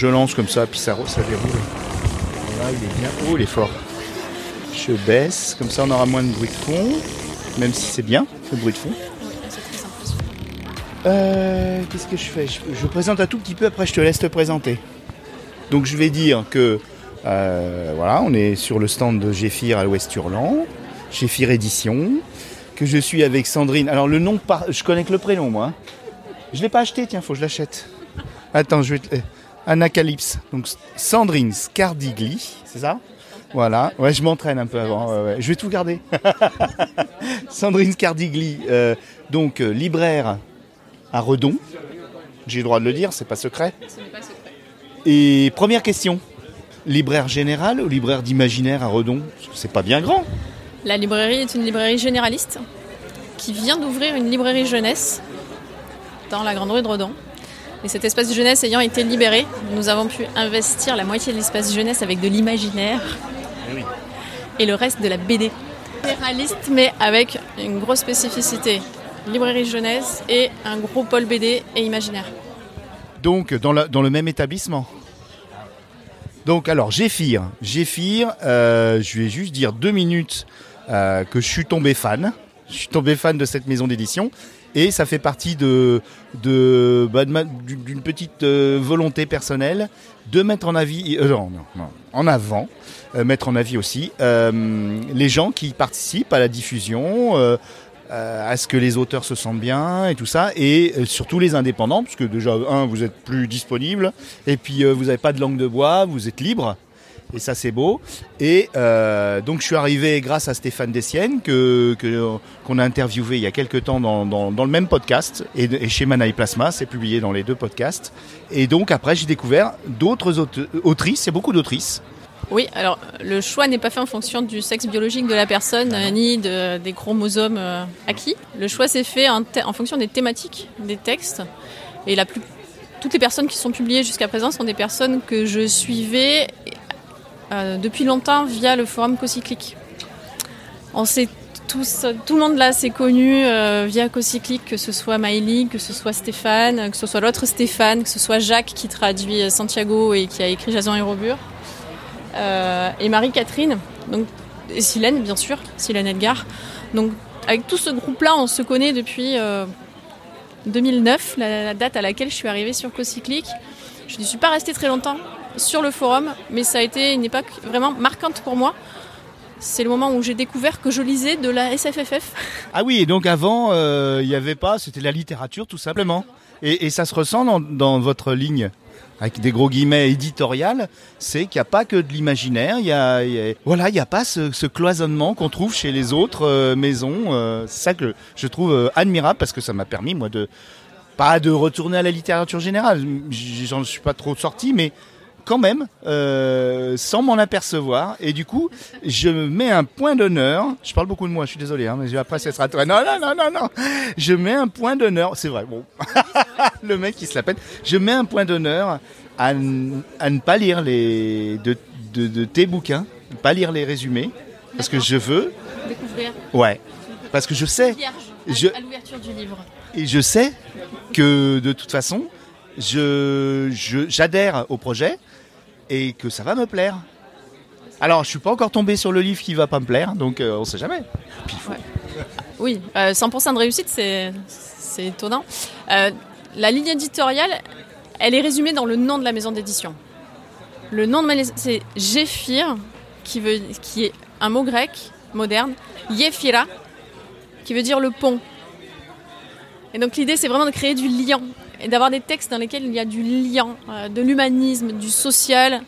Je lance comme ça, puis ça, ça déroule. Voilà, il est bien. Oh, il est fort. Je baisse, comme ça on aura moins de bruit de fond, même si c'est bien le bruit de fond. Euh, Qu'est-ce que je fais? Je, présente un tout petit peu, après je te laisse te présenter. Donc je vais dire que euh, voilà, on est sur le stand de Géphir à l'Ouest Hurlant, Géphir Édition, que je suis avec Sandrine. Alors le nom, je connais que le prénom moi. hein. Je l'ai pas acheté, tiens, faut que je l'achète. Attends, je vais te... Anacalypse. Donc Sandrine Scardigli, c'est ça? Voilà. Ouais, je m'entraîne un peu avant. ouais, ouais. Je vais tout garder. Sandrine Scardigli, euh, donc euh, libraire à Redon. J'ai le droit de le dire, c'est pas secret. Et première question. Libraire général ou libraire d'imaginaire à Redon? C'est pas bien grand. La librairie est une librairie généraliste qui vient d'ouvrir une librairie jeunesse dans la grande rue de Redon. Et cet espace jeunesse ayant été libéré, nous avons pu investir la moitié de l'espace jeunesse avec de l'imaginaire et le reste de la BD. Généraliste, mais avec une grosse spécificité. Librairie jeunesse et un gros pôle BD et imaginaire. Donc dans, la- dans le même établissement. Donc alors Géphir, Géphir, euh, je vais juste dire deux minutes euh, que je suis tombé fan. Je suis tombé fan de cette maison d'édition et ça fait partie de bah, d'une petite euh, volonté personnelle de mettre en avis, euh, en avant, euh, mettre en avis aussi les gens qui participent à la diffusion. à ce que les auteurs se sentent bien et tout ça, et surtout les indépendants, parce que déjà, un, vous êtes plus disponible, et puis vous n'avez pas de langue de bois, vous êtes libre, et ça c'est beau. Et euh, donc je suis arrivé grâce à Stéphane Dessienne, que qu'on a interviewé il y a quelques temps dans, dans, dans le même podcast, et, et chez Manaï Plasma, c'est publié dans les deux podcasts. Et donc après j'ai découvert d'autres aute- autrices, il y a beaucoup d'autrices, Oui, alors le choix n'est pas fait en fonction du sexe biologique de la personne euh, ni de- des chromosomes euh, acquis. Le choix s'est fait en, en fonction des thématiques des textes. Et la plus, toutes les personnes qui sont publiées jusqu'à présent sont des personnes que je suivais euh, depuis longtemps via le forum Cocyclique. On sait tout le monde là s'est connu euh, via Cocyclique, que ce soit Maëlie, que ce soit Stéphane, que ce soit l'autre Stéphane, que ce soit Jacques qui traduit euh, Santiago et qui a écrit Jason et Robur et Marie-Catherine, donc et Silène bien sûr, Silène Edgar. Donc avec tout ce groupe-là, on se connaît depuis euh, 2009, la, la date à laquelle je suis arrivée sur Cocyclique. Je ne suis pas restée très longtemps sur le forum, mais ça a été une époque vraiment marquante pour moi. C'est le moment où j'ai découvert que je lisais de la SFFF. Ah oui, et donc avant, euh, il n'y avait pas, c'était la littérature tout simplement. Et, ça se ressent dans, votre ligne, avec des gros guillemets éditoriales, c'est qu'il n'y a pas que de l'imaginaire, il y a, voilà, il n'y a pas ce, cloisonnement qu'on trouve chez les autres euh, maisons. euh, c'est ça que je trouve admirable parce que ça m'a permis, moi, de pas de retourner à la littérature générale, j'en suis pas trop sorti, mais quand même, euh, sans m'en apercevoir. Et du coup, je mets un point d'honneur. Je parle beaucoup de moi, je suis désolé, hein, mais après, ça sera toi. Non, non, non, non, non. Je mets un point d'honneur. C'est vrai, bon. Le mec qui se la pète. Je mets un point d'honneur à, à ne pas lire les, de, de, de tes bouquins, pas lire les résumés. Parce que je veux, Découvrir ouais. Parce que je sais, vierge Je- à l'ouverture du livre. et je sais que de toute façon, je, je- j'adhère au projet et que ça va me plaire. Alors, je suis pas encore tombé sur le livre qui va pas me plaire, donc euh, on sait jamais. Oui, euh, 100% de réussite, c'est étonnant. Euh, la ligne éditoriale, elle est résumée dans le nom de la maison d'édition. Le nom de ma maison, c'est Géphir, qui, veut, qui est un mot grec moderne, Yéphira, qui veut dire le pont. Et donc l'idée, c'est vraiment de créer du lien et d'avoir des textes dans lesquels il y a du lien, euh, de l'humanisme, du social,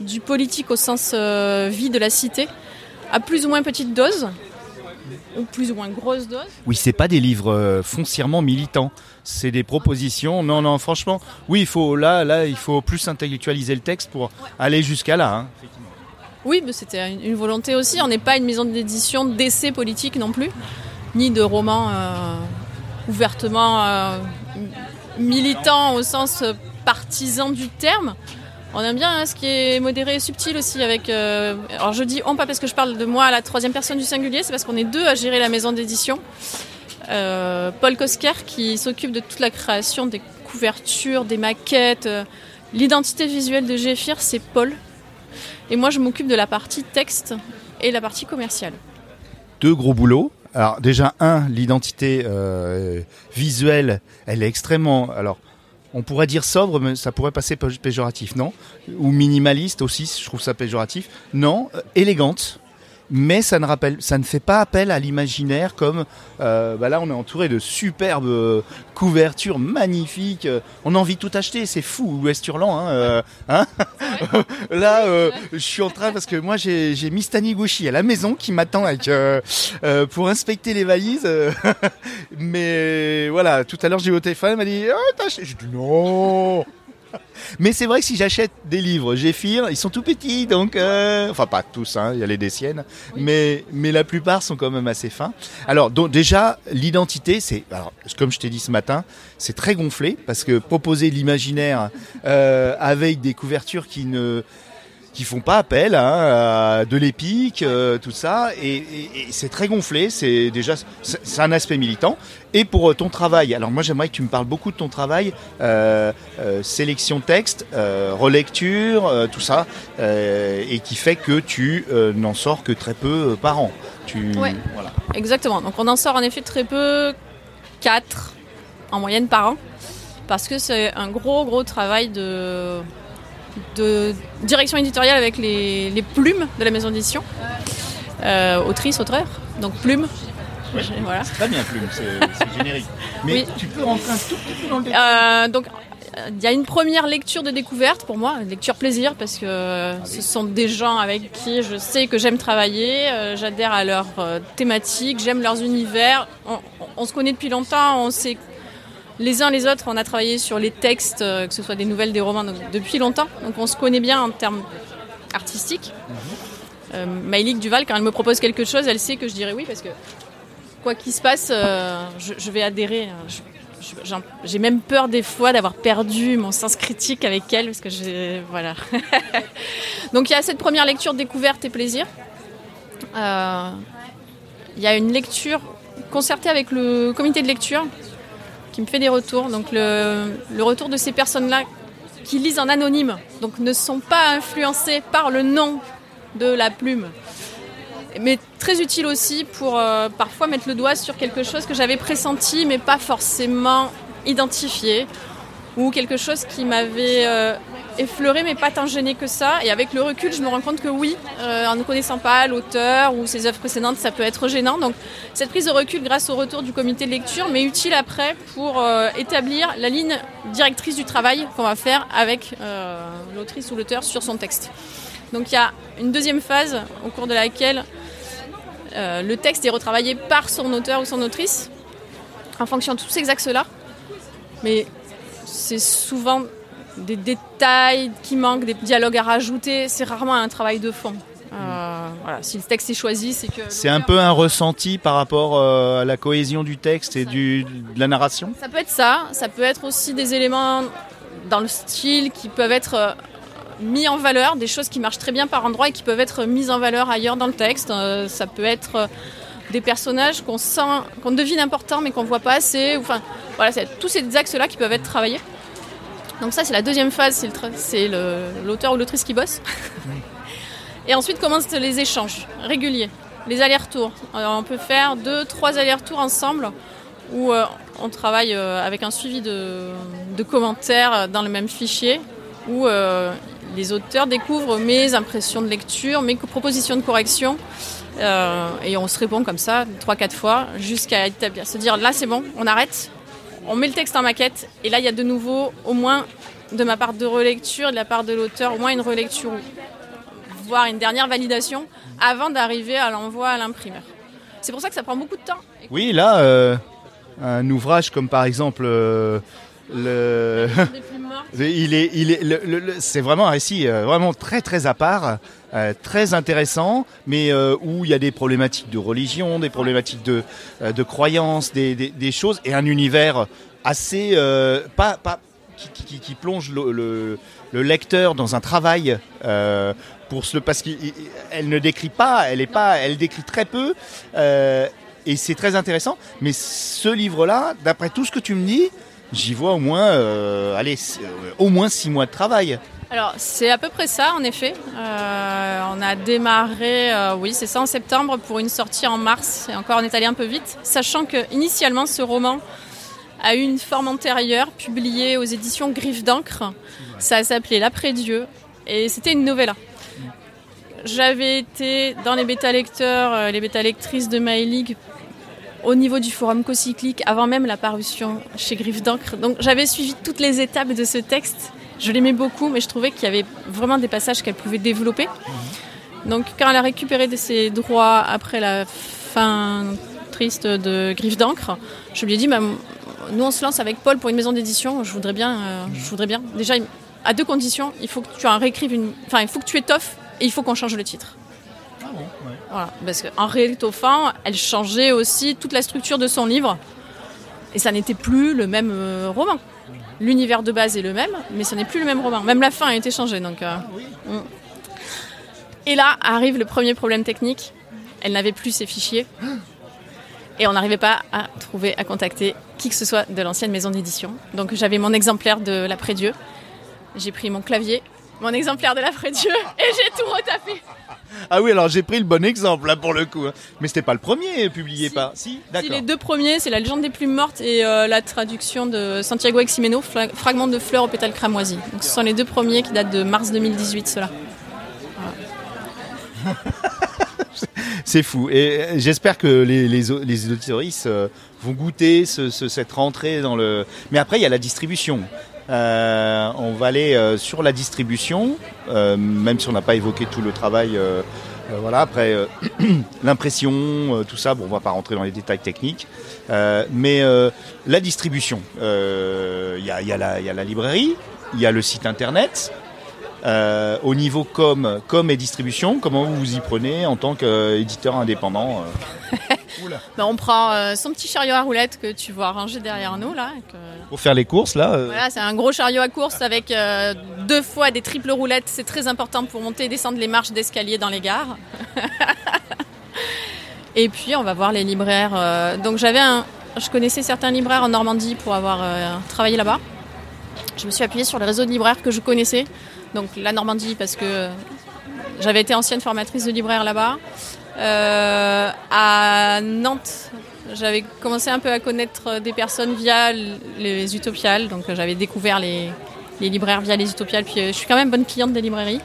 du politique au sens euh, vie de la cité, à plus ou moins petite dose, ou plus ou moins grosse dose. Oui, c'est pas des livres euh, foncièrement militants. C'est des propositions. Non, non, franchement, oui, il faut là, là, il faut plus intellectualiser le texte pour aller jusqu'à là. hein. Oui, mais c'était une une volonté aussi. On n'est pas une maison d'édition d'essais politiques non plus, ni de romans euh, ouvertement euh, militants au sens partisan du terme. On aime bien hein, ce qui est modéré et subtil aussi. Avec, euh, alors je dis on pas parce que je parle de moi à la troisième personne du singulier, c'est parce qu'on est deux à gérer la maison d'édition. Euh, Paul Kosker qui s'occupe de toute la création des couvertures, des maquettes, euh, L'identité visuelle de Géphir, c'est Paul. Et moi, je m'occupe de la partie texte et la partie commerciale. Deux gros boulots. Alors déjà, un, l'identité euh, visuelle, elle est extrêmement... Alors, on pourrait dire sobre, mais ça pourrait passer péjoratif, non? Ou minimaliste aussi, je trouve ça péjoratif. Non, euh, élégante mais ça ne rappelle, ça ne fait pas appel à l'imaginaire comme euh, bah là on est entouré de superbes euh, couvertures magnifiques. On a envie de tout acheter, c'est fou, Ouest Hurlant. Hein, euh, hein là, je suis en train parce que moi j'ai, j'ai Miss Taniguchi à la maison qui m'attend avec pour inspecter les valises. mais voilà, tout à l'heure j'ai eu au téléphone, elle m'a dit oh, t'as acheté. J'ai dit non. Mais c'est vrai que si j'achète des livres Géphir, ils sont tout petits, donc euh, enfin pas tous, hein, il y a les des siennes, mais mais la plupart sont quand même assez fins. Alors donc déjà l'identité, c'est alors comme je t'ai dit ce matin, c'est très gonflé parce que proposer l'imaginaire euh, avec des couvertures qui ne qui font pas appel hein, à de l'épique, euh, tout ça, et, c'est très gonflé. C'est déjà c'est un aspect militant. Et pour euh, ton travail, alors moi j'aimerais que tu me parles beaucoup de ton travail, euh, sélection texte, relecture, tout ça, et qui fait que tu n'en sors que très peu par an. Tu, voilà. Exactement. Donc on en sort en effet très peu, 4 en moyenne par an, parce que c'est un gros gros travail de de direction éditoriale avec les, plumes de la maison d'édition. Euh, autrice, auteur, donc plume. voilà. C'est très bien plume, c'est générique. Mais tu peux rentrer un tout petit peu dans le détail. Euh, donc il y a une première lecture de découverte pour moi, une lecture plaisir parce que ce sont des gens avec qui je sais que j'aime travailler, euh, j'adhère à leur thématique, j'aime leurs univers. On, on, se connaît depuis longtemps, on sait les uns les autres, on a travaillé sur les textes, euh, que ce soit des nouvelles, des romans, depuis longtemps. Donc on se connaît bien en termes artistiques. Mm Duval, quand elle me propose quelque chose, elle sait que je dirais oui parce que quoi qu'il se passe, euh, je, vais adhérer. j'ai même peur des fois d'avoir perdu mon sens critique avec elle parce que j'ai voilà. Donc il y a cette première lecture découverte et plaisir. Il y a une lecture concertée avec le comité de lecture qui me fait des retours. Donc le, retour de ces personnes-là qui lisent en anonyme, donc ne sont pas influencées par le nom de la plume. Mais très utile aussi pour euh, parfois mettre le doigt sur quelque chose que j'avais pressenti mais pas forcément identifié ou quelque chose qui m'avait euh, effleuré mais pas tant gêné que ça. Et avec le recul, je me rends compte que oui, euh, en ne connaissant pas l'auteur ou ses œuvres précédentes, ça peut être gênant. Donc cette prise de recul grâce au retour du comité de lecture m'est utile après pour euh, établir la ligne directrice du travail qu'on va faire avec l'autrice ou l'auteur sur son texte. Donc il y a une deuxième phase au cours de laquelle le texte est retravaillé par son auteur ou son autrice en fonction de tous ces axes-là. Mais c'est souvent des détails qui manquent, des dialogues à rajouter. C'est rarement un travail de fond. Euh, voilà, si le texte est choisi, c'est que. C'est un peu un ressenti par rapport euh, à la cohésion du texte et du, de la narration? Ça peut être ça. Ça peut être aussi des éléments dans le style qui peuvent être euh, mis en valeur, des choses qui marchent très bien par endroit et qui peuvent être mises en valeur ailleurs dans le texte. ça peut être des personnages qu'on sent, qu'on devine importants mais qu'on voit pas assez. Enfin, voilà, c'est tous ces axes-là qui peuvent être travaillés. Donc ça, c'est la deuxième phase, c'est l'auteur ou l'autrice qui bosse. Et ensuite commencent les échanges réguliers, les allers-retours. On peut faire deux, trois allers-retours ensemble où euh, on travaille euh, avec un suivi de, commentaires dans le même fichier, où euh, les auteurs découvrent mes impressions de lecture, mes propositions de correction. et on se répond comme ça, trois, quatre fois, jusqu'à établir, se dire là c'est bon, on arrête, on met le texte en maquette et là il y a de nouveau au moins de ma part de relecture, de la part de l'auteur, au moins une relecture, voire une dernière validation avant d'arriver à l'envoi à l'imprimeur. C'est pour ça que ça prend beaucoup de temps. Oui, là, euh, un ouvrage comme par exemple euh, le... il est, il est, c'est vraiment un récit euh, vraiment très très à part, euh, très intéressant, mais euh, où il y a des problématiques de religion, des problématiques de, de croyances, des, choses et un univers assez pas, pas qui, plonge le, le, lecteur dans un travail pour ce parce qu'elle ne décrit pas, elle est pas, elle décrit très peu. et c'est très intéressant, mais ce livre-là, d'après tout ce que tu me dis, j'y vois au moins, euh, euh, au moins six mois de travail. Alors, c'est à peu près ça, en effet. Euh, on a démarré, euh, oui, c'est ça, en septembre pour une sortie en mars. Et encore, on est allé un peu vite, sachant que initialement, ce roman a eu une forme antérieure, publiée aux éditions Griffes d'encre. Ça s'appelait L'après-Dieu, et c'était une novella. J'avais été dans les bêta-lecteurs, euh, les bêta-lectrices de My League au niveau du forum co-cyclique avant même la parution chez Griffes d'encre. Donc j'avais suivi toutes les étapes de ce texte. Je l'aimais beaucoup, mais je trouvais qu'il y avait vraiment des passages qu'elle pouvait développer. Donc quand elle a récupéré de ses droits après la fin triste de Griffes d'encre, je lui ai dit, bah, nous on se lance avec Paul pour une maison d'édition. Je voudrais bien, euh, je voudrais bien. Déjà, à deux conditions, il faut que tu en réécrives une, enfin il faut que tu étoffes et il faut qu'on change le titre. Voilà, parce qu'en réétoffant, elle changeait aussi toute la structure de son livre. Et ça n'était plus le même euh, roman. L'univers de base est le même, mais ce n'est plus le même roman. Même la fin a été changée. Donc, euh, mm. Et là arrive le premier problème technique. Elle n'avait plus ses fichiers. Et on n'arrivait pas à trouver, à contacter qui que ce soit de l'ancienne maison d'édition. Donc j'avais mon exemplaire de l'après-dieu. J'ai pris mon clavier, mon exemplaire de l'après-dieu, et j'ai tout retapé. Ah oui, alors j'ai pris le bon exemple là pour le coup. hein. Mais c'était pas le premier publié Si. par. Si, les deux premiers, c'est La légende des plumes mortes et euh, la traduction de Santiago Eximeno, Fra- Fragment de fleurs aux pétales cramoisis. Donc ce sont les deux premiers qui datent de mars 2018, ceux-là. C'est fou. Et euh, j'espère que les, les, les auditoristes euh, vont goûter ce- ce- cette rentrée dans le. Mais après, il y a la distribution. Euh, on va aller euh, sur la distribution, euh, même si on n'a pas évoqué tout le travail. voilà, après l'impression, tout ça. Bon, on va pas rentrer dans les détails techniques. Mais la distribution, il y a la librairie, il y a le site internet. Euh, au niveau com, com et distribution, comment vous vous y prenez en tant qu'éditeur indépendant euh, Ben, on prend euh, son petit chariot à roulettes que tu vois rangé derrière nous là. que- Pour faire les courses, là euh, Voilà, c'est un gros chariot à course avec euh, deux fois des triples roulettes. C'est très important pour monter et descendre les marches d'escalier dans les gares. et puis on va voir les libraires. donc j'avais un, je connaissais certains libraires en Normandie pour avoir euh, travaillé là-bas. Je me suis appuyée sur les réseaux de libraires que je connaissais. Donc la Normandie parce que j'avais été ancienne formatrice de libraire là-bas. Euh, à Nantes, j'avais commencé un peu à connaître des personnes via les utopiales, donc j'avais découvert les, les libraires via les utopiales, puis euh, je suis quand même bonne cliente des librairies.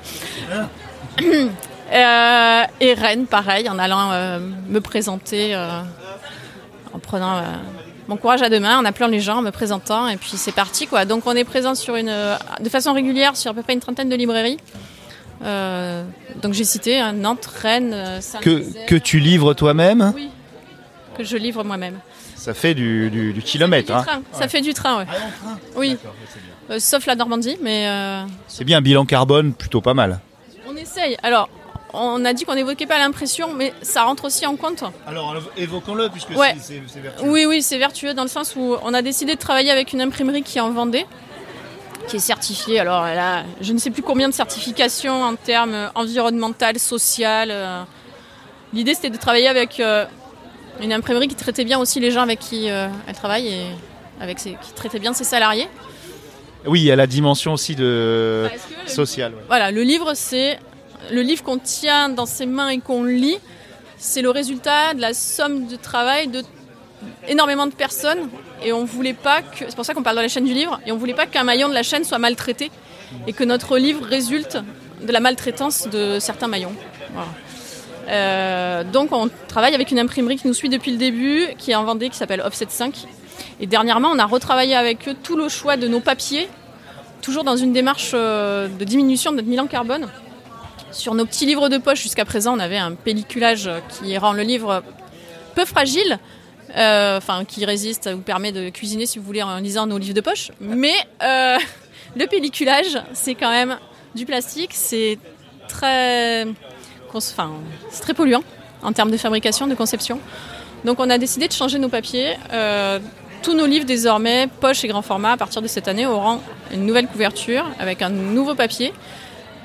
Euh, et Rennes, pareil, en allant euh, me présenter, en prenant mon courage à deux mains, en appelant les gens, en me présentant, et puis c'est parti quoi. Donc on est présent sur une, de façon régulière sur à peu près une trentaine de librairies. Euh, donc j'ai cité hein, Nantes, Rennes, euh, que, Saint-Nazaire. que tu livres toi-même, Oui, que je livre moi-même. ça fait du, du, du kilomètre. Du hein. train, Ça fait du train, ouais. Oui, Euh, sauf la Normandie, mais euh, C'est bien, bilan carbone, plutôt pas mal. on essaye. Alors, on a dit qu'on n'évoquait pas l'impression, mais ça rentre aussi en compte. Alors évoquons-le, puisque Ouais. c'est Oui, oui, c'est vertueux dans le sens où on a décidé de travailler avec une imprimerie qui est en Vendée, qui est certifiée. Alors, elle a je ne sais plus combien de certifications en termes environnemental, social. euh. L'idée, c'était de travailler avec euh, une imprimerie qui traitait bien aussi les gens avec qui euh, elle travaille et avec ses, qui traitait bien ses salariés. Oui, il y a la dimension aussi de le- sociale. ouais. Voilà, le livre, c'est le livre qu'on tient dans ses mains et qu'on lit. C'est le résultat de la somme de travail de énormément de personnes. Et on voulait pas que, c'est pour ça qu'on parle de la chaîne du livre, et on voulait pas qu'un maillon de la chaîne soit maltraité et que notre livre résulte de la maltraitance de certains maillons. Euh, donc on travaille avec une imprimerie qui nous suit depuis le début, qui est en Vendée, qui s'appelle Offset 5. Et dernièrement, on a retravaillé avec eux tout le choix de nos papiers, toujours dans une démarche euh, de diminution de notre bilan carbone. Sur nos petits livres de poche, jusqu'à présent, on avait un pelliculage qui rend le livre peu fragile, euh, enfin qui résiste, ça vous permet de cuisiner si vous voulez en lisant nos livres de poche. Mais euh, le pelliculage, c'est quand même du plastique, c'est très, polluant en termes de fabrication, de conception. Donc on a décidé de changer nos papiers. Euh, tous nos livres désormais, poche et grand format, à partir de cette année, auront une nouvelle couverture avec un nouveau papier.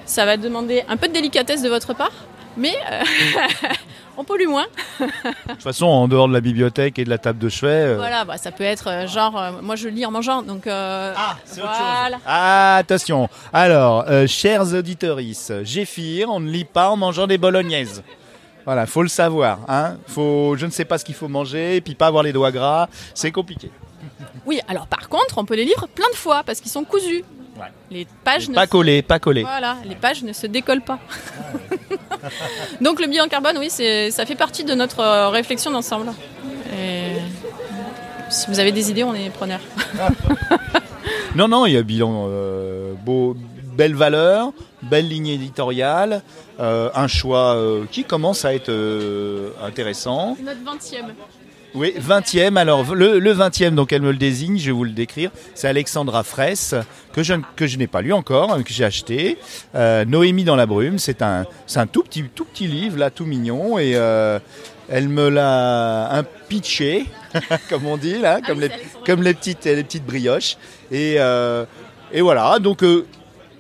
Ça va demander un peu de délicatesse de votre part, Mais euh, on pollue moins. De toute façon, en dehors de la bibliothèque et de la table de chevet. euh, Voilà, bah, ça peut être euh, genre, euh, moi je lis en mangeant, donc euh, Ah, c'est autre voilà. chose. Ah, attention. Alors, euh, chers auditeurs, Géphir, on ne lit pas en mangeant des bolognaises. Voilà, faut le savoir. Hein. Faut, je ne sais pas ce qu'il faut manger, et puis pas avoir les doigts gras, c'est compliqué. Oui, alors par contre, on peut les lire plein de fois parce qu'ils sont cousus. Ouais. Les pages ne Pas collé, pas collé. Voilà, les pages ne se décollent pas. Donc le bilan carbone, oui, c'est, ça fait partie de notre euh, réflexion d'ensemble. Si vous avez des idées, on est preneurs. Non, non, il y a bilan euh, beau, belle valeur, belle ligne éditoriale, euh, un choix euh, qui commence à être euh, intéressant. Notre 20e. Oui, 20e. Alors, le, le 20e, donc elle me le désigne, je vais vous le décrire. C'est Alexandra Fraisse, que je, que je n'ai pas lu encore, hein, que j'ai acheté. Euh, Noémie dans la brume, c'est un, c'est un tout petit, tout petit livre, là, tout mignon. Et euh, elle me l'a un pitché, comme on dit, là, comme, les, comme les, petites, les petites brioches. Et, euh, et voilà, donc...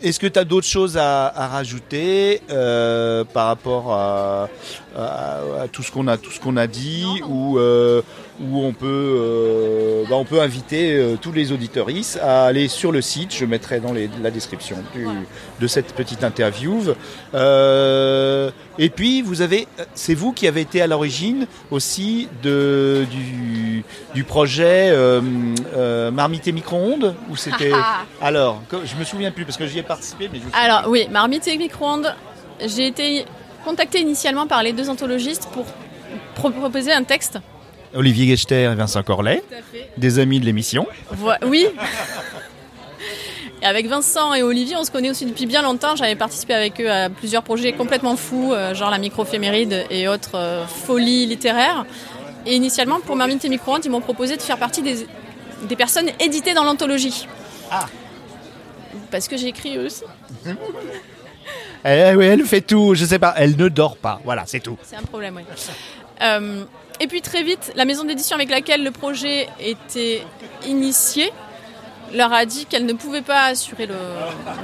est-ce que tu as d'autres choses à, à rajouter euh, par rapport à, à- à tout ce qu'on a, tout ce qu'on a dit, ou euh, où on peut, euh, bah, on peut inviter euh, tous les auditeuristes à aller sur le site. Je mettrai dans les- la description du- de cette petite interview. Euh, et puis vous avez, c'est vous qui avez été à l'origine aussi de, du, du projet Marmite et micro-ondes ou c'était alors que- je me souviens plus parce que j'y ai participé mais je Alors oui, marmite et micro-ondes. J'ai été contactée initialement par les deux anthologistes pour pro- proposer un texte. Olivier Gechter et Vincent Corlet, des amis de l'émission. Oui. Avec Vincent et Olivier, on se connaît aussi depuis bien longtemps. J'avais participé avec eux à plusieurs projets complètement fous, euh, genre la microphéméride et autres euh, folies littéraires. Et initialement, pour Marmite et Micro-ondes, ils m'ont proposé de faire partie des, des personnes éditées dans l'anthologie. Ah. Parce que j'ai écrit eux aussi. Eh oui, elle fait tout, je sais pas, elle ne dort pas. Voilà, c'est tout. C'est un problème, oui. Euh, et puis très vite, la maison d'édition avec laquelle le projet était initié leur a dit qu'elle ne pouvait pas assurer le,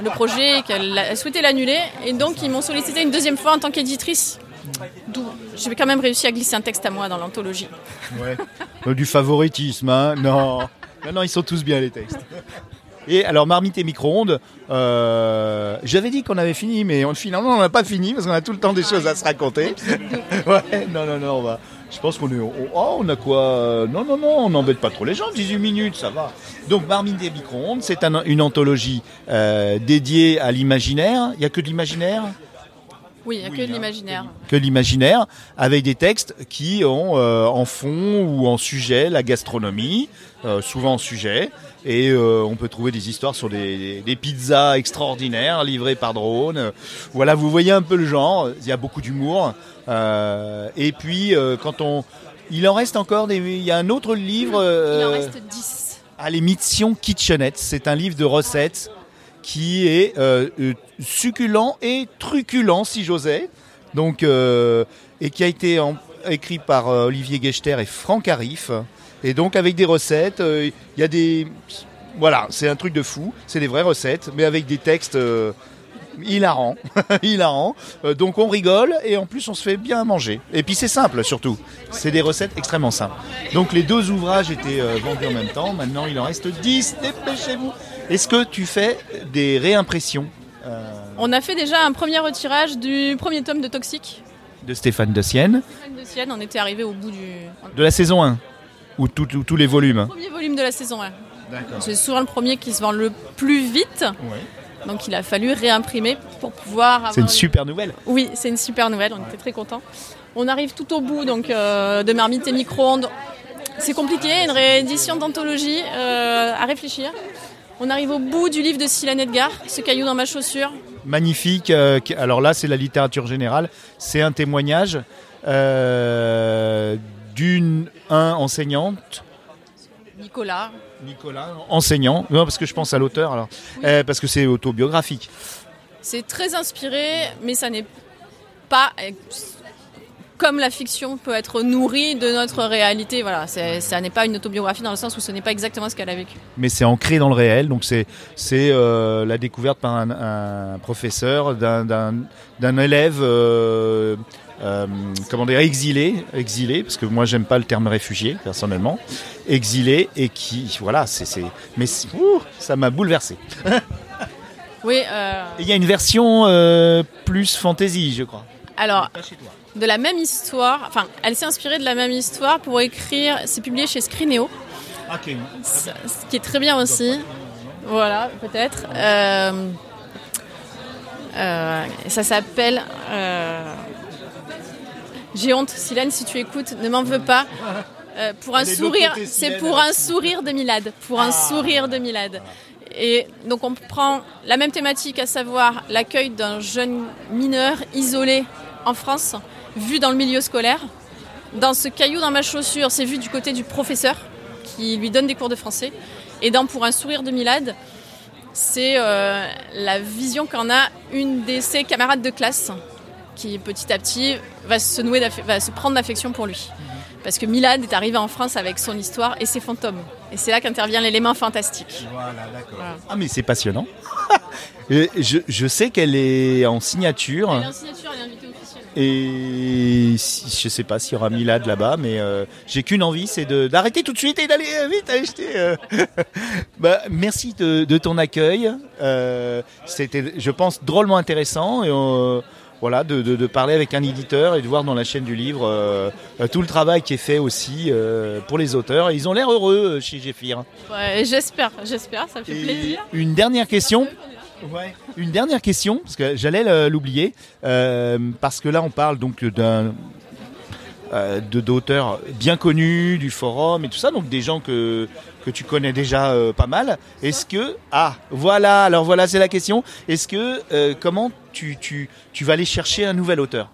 le projet, qu'elle souhaitait l'annuler. Et donc, ils m'ont sollicité une deuxième fois en tant qu'éditrice. D'où j'ai quand même réussi à glisser un texte à moi dans l'anthologie. Euh, Du favoritisme, hein Non. Non, non, ils sont tous bien les textes. Et alors, marmite et micro-ondes, euh, j'avais dit qu'on avait fini, mais on, finalement, on n'a pas fini parce qu'on a tout le temps des choses à se raconter. ouais, non, non, non, on va. Je pense qu'on est. oh, oh, on a quoi euh, Non, non, non, on n'embête pas trop les gens, 18 minutes, ça va. Donc, Marmite et micro-ondes, c'est un- une anthologie euh, dédiée à l'imaginaire. Il n'y a que de l'imaginaire? Oui, il n'y a Oui, que de l'imaginaire. que l'imaginaire, avec des textes qui ont euh, en fond ou en sujet la gastronomie, euh, souvent en sujet, et euh, on peut trouver des histoires sur des, des pizzas extraordinaires livrées par drone. Voilà, vous voyez un peu le genre, il y a beaucoup d'humour. Euh, et puis, euh, quand on... Il en reste encore des... Il y a un autre livre... Il en reste 10. à l'émission Kitchenette. C'est un livre de recettes qui est succulent et truculent, si j'osais. Donc, et qui a été en- écrit par Olivier Gechter et Franck Arif. Et donc, avec des recettes, euh, il y a des. Voilà, c'est un truc de fou. C'est des vraies recettes, mais avec des textes. euh, hilarants, hilarants. Euh, donc on rigole et en plus on se fait bien manger. Et puis c'est simple surtout. C'est des recettes extrêmement simples. Donc les deux ouvrages étaient euh, vendus en même temps. Maintenant il en reste 10. Dépêchez-vous. Est-ce que tu fais des réimpressions euh, On a fait déjà un premier retirage du premier tome de Toxique. de Stéphane de Sienne De Sienne, on était arrivé au bout du de la saison 1 ou tout- tous les volumes premier volume de la saison 1. D'accord. C'est souvent le premier qui se vend le plus vite. Donc il a fallu réimprimer pour pouvoir avoir C'est une super nouvelle. Oui, c'est une super nouvelle, on était très contents. On arrive tout au bout donc euh, de Marmite et Micro-ondes. C'est compliqué, une réédition d'anthologie euh, à réfléchir. On arrive au bout du livre de Silane Edgar, Ce caillou dans ma chaussure. magnifique. euh, alors là, c'est la littérature générale. C'est un témoignage d'une un enseignante. Nicolas. Nicolas, enseignant. Non, parce que je pense à l'auteur. Alors, Euh, parce que c'est autobiographique. C'est très inspiré, mais ça n'est pas comme la fiction peut être nourrie de notre réalité. Voilà, ça n'est pas une autobiographie dans le sens où ce n'est pas exactement ce qu'elle a vécu. mais c'est ancré dans le réel. Donc c'est euh, la découverte par un, un professeur d'un élève. euh, euh, comment dire exilé exilé parce que moi j'aime pas le terme réfugié personnellement exilé et qui voilà c'est mais ouh, ça m'a bouleversé Oui, euh, il y a une version euh, plus fantasy je crois alors, de la même histoire, enfin, elle s'est inspirée de la même histoire pour écrire, c'est publié chez Scrineo, ok ce ce qui est très bien aussi. Voilà, peut-être. Euh, euh, ça s'appelle. euh, J'ai honte, Silène, si tu écoutes, ne m'en veux pas. Pour un sourire, c'est pour un sourire de Milad. Pour un sourire de Milad. Et donc on prend la même thématique, à savoir l'accueil d'un jeune mineur isolé en France, vu dans le milieu scolaire. Dans ce caillou dans ma chaussure, c'est vu du côté du professeur qui lui donne des cours de français. Et dans Pour un sourire de Milad, c'est euh, la vision qu'en a une de ses camarades de classe qui petit à petit va se, nouer va se prendre d'affection pour lui. Parce que Milad est arrivé en France avec son histoire et ses fantômes. Et c'est là qu'intervient l'élément fantastique. Voilà, d'accord. Voilà. Ah, mais c'est passionnant. Je, je sais qu'elle est en signature. Elle est en signature, elle est invitée officielle. Et si- je sais pas s'il y aura Milad là-bas, mais euh, j'ai qu'une envie, c'est d'arrêter tout de suite et d'aller euh, vite acheter. euh. bah, merci de, de ton accueil. C'était, je pense, drôlement intéressant. Et voilà, de, de- de parler avec un éditeur et de voir dans la chaîne du livre tout le travail qui est fait aussi pour les auteurs. Et ils ont l'air heureux chez Géphir. Ouais, j'espère, j'espère, ça me fait Et plaisir. Une dernière question. Une dernière question, parce que j'allais l'oublier, euh, parce que là on parle donc d'un euh, d'auteurs bien connus du forum et tout ça, donc des gens que que tu connais déjà euh, pas mal. Est-ce que ah voilà, alors voilà c'est la question. Est-ce que euh, comment tu, tu tu vas aller chercher un nouvel auteur?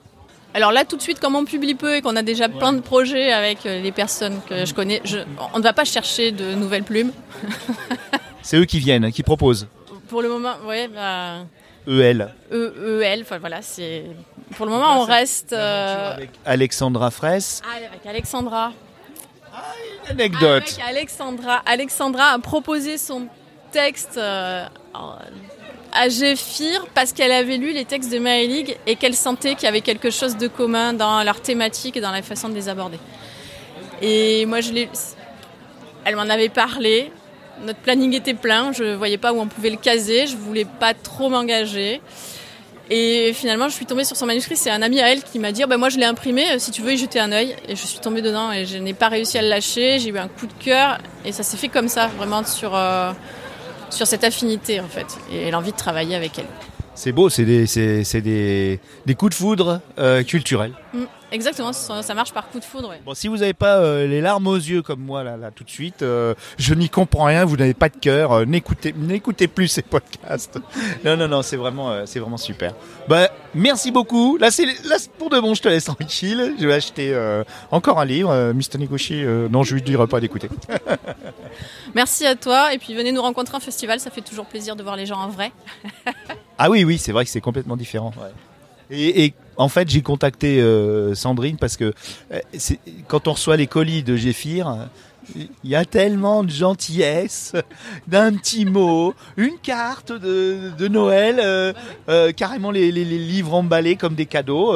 Alors là, tout de suite, comme on publie peu et qu'on a déjà plein de projets avec les personnes que je connais, je- on ne va pas chercher de nouvelles plumes. C'est eux qui viennent, qui proposent. Pour le moment, ouais, bah, EL. eux, eux, elles, enfin voilà, c'est. Pour le moment, on reste. euh, Avec Alexandra Fraisse. ah, avec Alexandra. Anecdote. Avec Alexandra. Alexandra a proposé son texte euh, à Géphir parce qu'elle avait lu les textes de Maëlig et qu'elle sentait qu'il y avait quelque chose de commun dans leur thématique et dans la façon de les aborder. Et moi, je l'ai. Elle m'en avait parlé. Notre planning était plein. Je voyais pas où on pouvait le caser. Je voulais pas trop m'engager. Et finalement, je suis tombée sur son manuscrit. C'est un ami à elle qui m'a dit, Ah ben moi je l'ai imprimé, euh, si tu veux y jeter un œil. Et je suis tombée dedans et je n'ai pas réussi à le lâcher. J'ai eu un coup de cœur et ça s'est fait comme ça, vraiment sur, euh, sur cette affinité en fait. Et l'envie de travailler avec elle. C'est beau, c'est des, des, des coups de foudre euh, culturels. Mm, exactement, ça, marche par coup de foudre. ouais. Bon, si vous n'avez pas euh, les larmes aux yeux comme moi là, là tout de suite, euh, je n'y comprends rien. Vous n'avez pas de cœur. euh, n'écoutez, n'écoutez plus ces podcasts. Non, non, non, c'est vraiment, euh, c'est vraiment super. Bah, merci beaucoup. Là, c'est, là, c'est pour de bon, je te laisse tranquille. Je vais acheter euh, encore un livre, euh, Mr. Nikoshi. euh, non, je lui dirai pas d'écouter. Merci à toi et puis venez nous rencontrer en festival, ça fait toujours plaisir de voir les gens en vrai. Ah oui, oui, c'est vrai que c'est complètement différent. Et, et en fait, j'ai contacté euh, Sandrine parce que euh, quand on reçoit les colis de Géphir, il y a tellement de gentillesse, d'un petit mot, une carte de, Noël, euh, carrément les, livres emballés comme des cadeaux.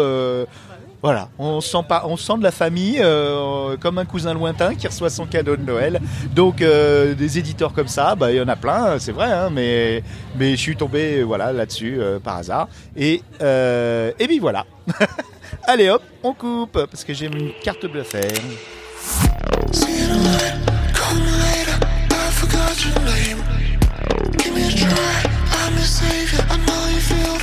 Voilà, on sent pas, on sent de la famille euh, comme un cousin lointain qui reçoit son cadeau de Noël. Donc euh, des éditeurs comme ça, bah il y en a plein, c'est vrai, hein, mais mais je suis tombé voilà là-dessus euh, par hasard et euh, et puis voilà. Allez hop, on coupe parce que j'ai une carte bleue à faire. See you tonight, call me later. I forgot your name. Give me a try, I'm your savior. I know you feel